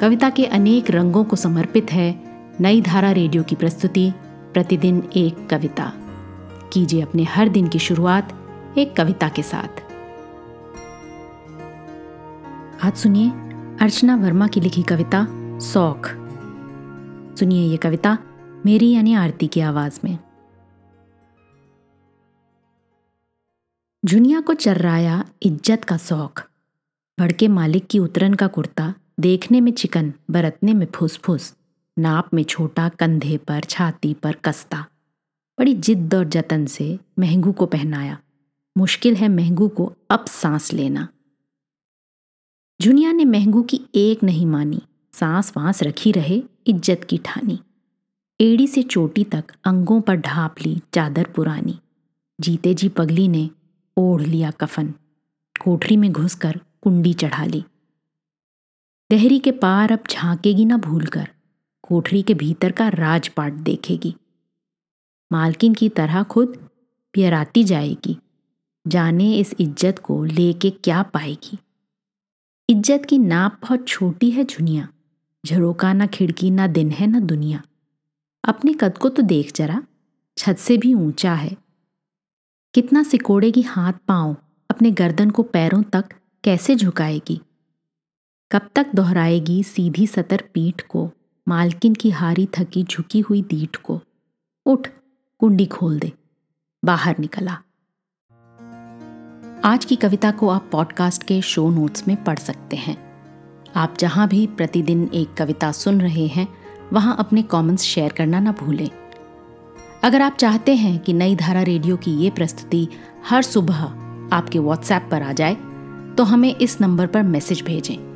कविता के अनेक रंगों को समर्पित है नई धारा रेडियो की प्रस्तुति, प्रतिदिन एक कविता। कीजिए अपने हर दिन की शुरुआत एक कविता के साथ। आज सुनिए अर्चना वर्मा की लिखी कविता, सौख। सुनिए ये कविता मेरी यानी आरती की आवाज़ में। जुनिया को चर्राया इज़्ज़त का शौक भड़के मालिक की उतरन का कुर्ता देखने में चिकन, बरतने में फुस फुस नाप में छोटा, कंधे पर, छाती पर कस्ता। बड़ी जिद्द और जतन से महंगू को पहनाया। मुश्किल है महंगू को अब सांस लेना। जुनिया ने महंगू की एक नहीं मानी, सांस वांस रखी रहे, इज़्ज़त की ठानी। एड़ी से चोटी तक अंगों पर ढाप ली चादर पुरानी। जीते जी पगली ने ओढ़ लिया कफन। कोठरी में घुसकर कुंडी चढ़ा ली। दहरी के पार अब झांकेगी ना भूलकर, कोठरी के भीतर का राजपाट देखेगी। मालकिन की तरह खुद पियराती जाएगी, जाने इस इज़्ज़त को लेके क्या पाएगी। इज़्ज़त की नाप बहुत छोटी है झुनिया झरोका ना खिड़की, ना दिन है, ना दुनिया। अपने कद को तो देख जरा, छत से भी ऊँचा है। कितना सिकोड़ेगी हाथ पाँव, अपने गर्दन को पैरों तक कैसे झुकाएगी? कब तक दोहराएगी सीधी सतर पीठ को, मालकिन की हारी थकी झुकी हुई दीठ को? उठ, कुंडी खोल दे। बाहर निकला। आज की कविता को आप पॉडकास्ट के शो नोट्स में पढ़ सकते हैं। आप जहाँ भी प्रतिदिन एक कविता सुन रहे हैं, वहाँ अपने कमेंट्स शेयर करना ना भूलें। अगर आप चाहते हैं कि नई धारा रेडियो की ये प्रस्तुति हर सुबह आपके व्हाट्सएप पर आ जाए तो हमें इस नंबर पर मैसेज भेजें।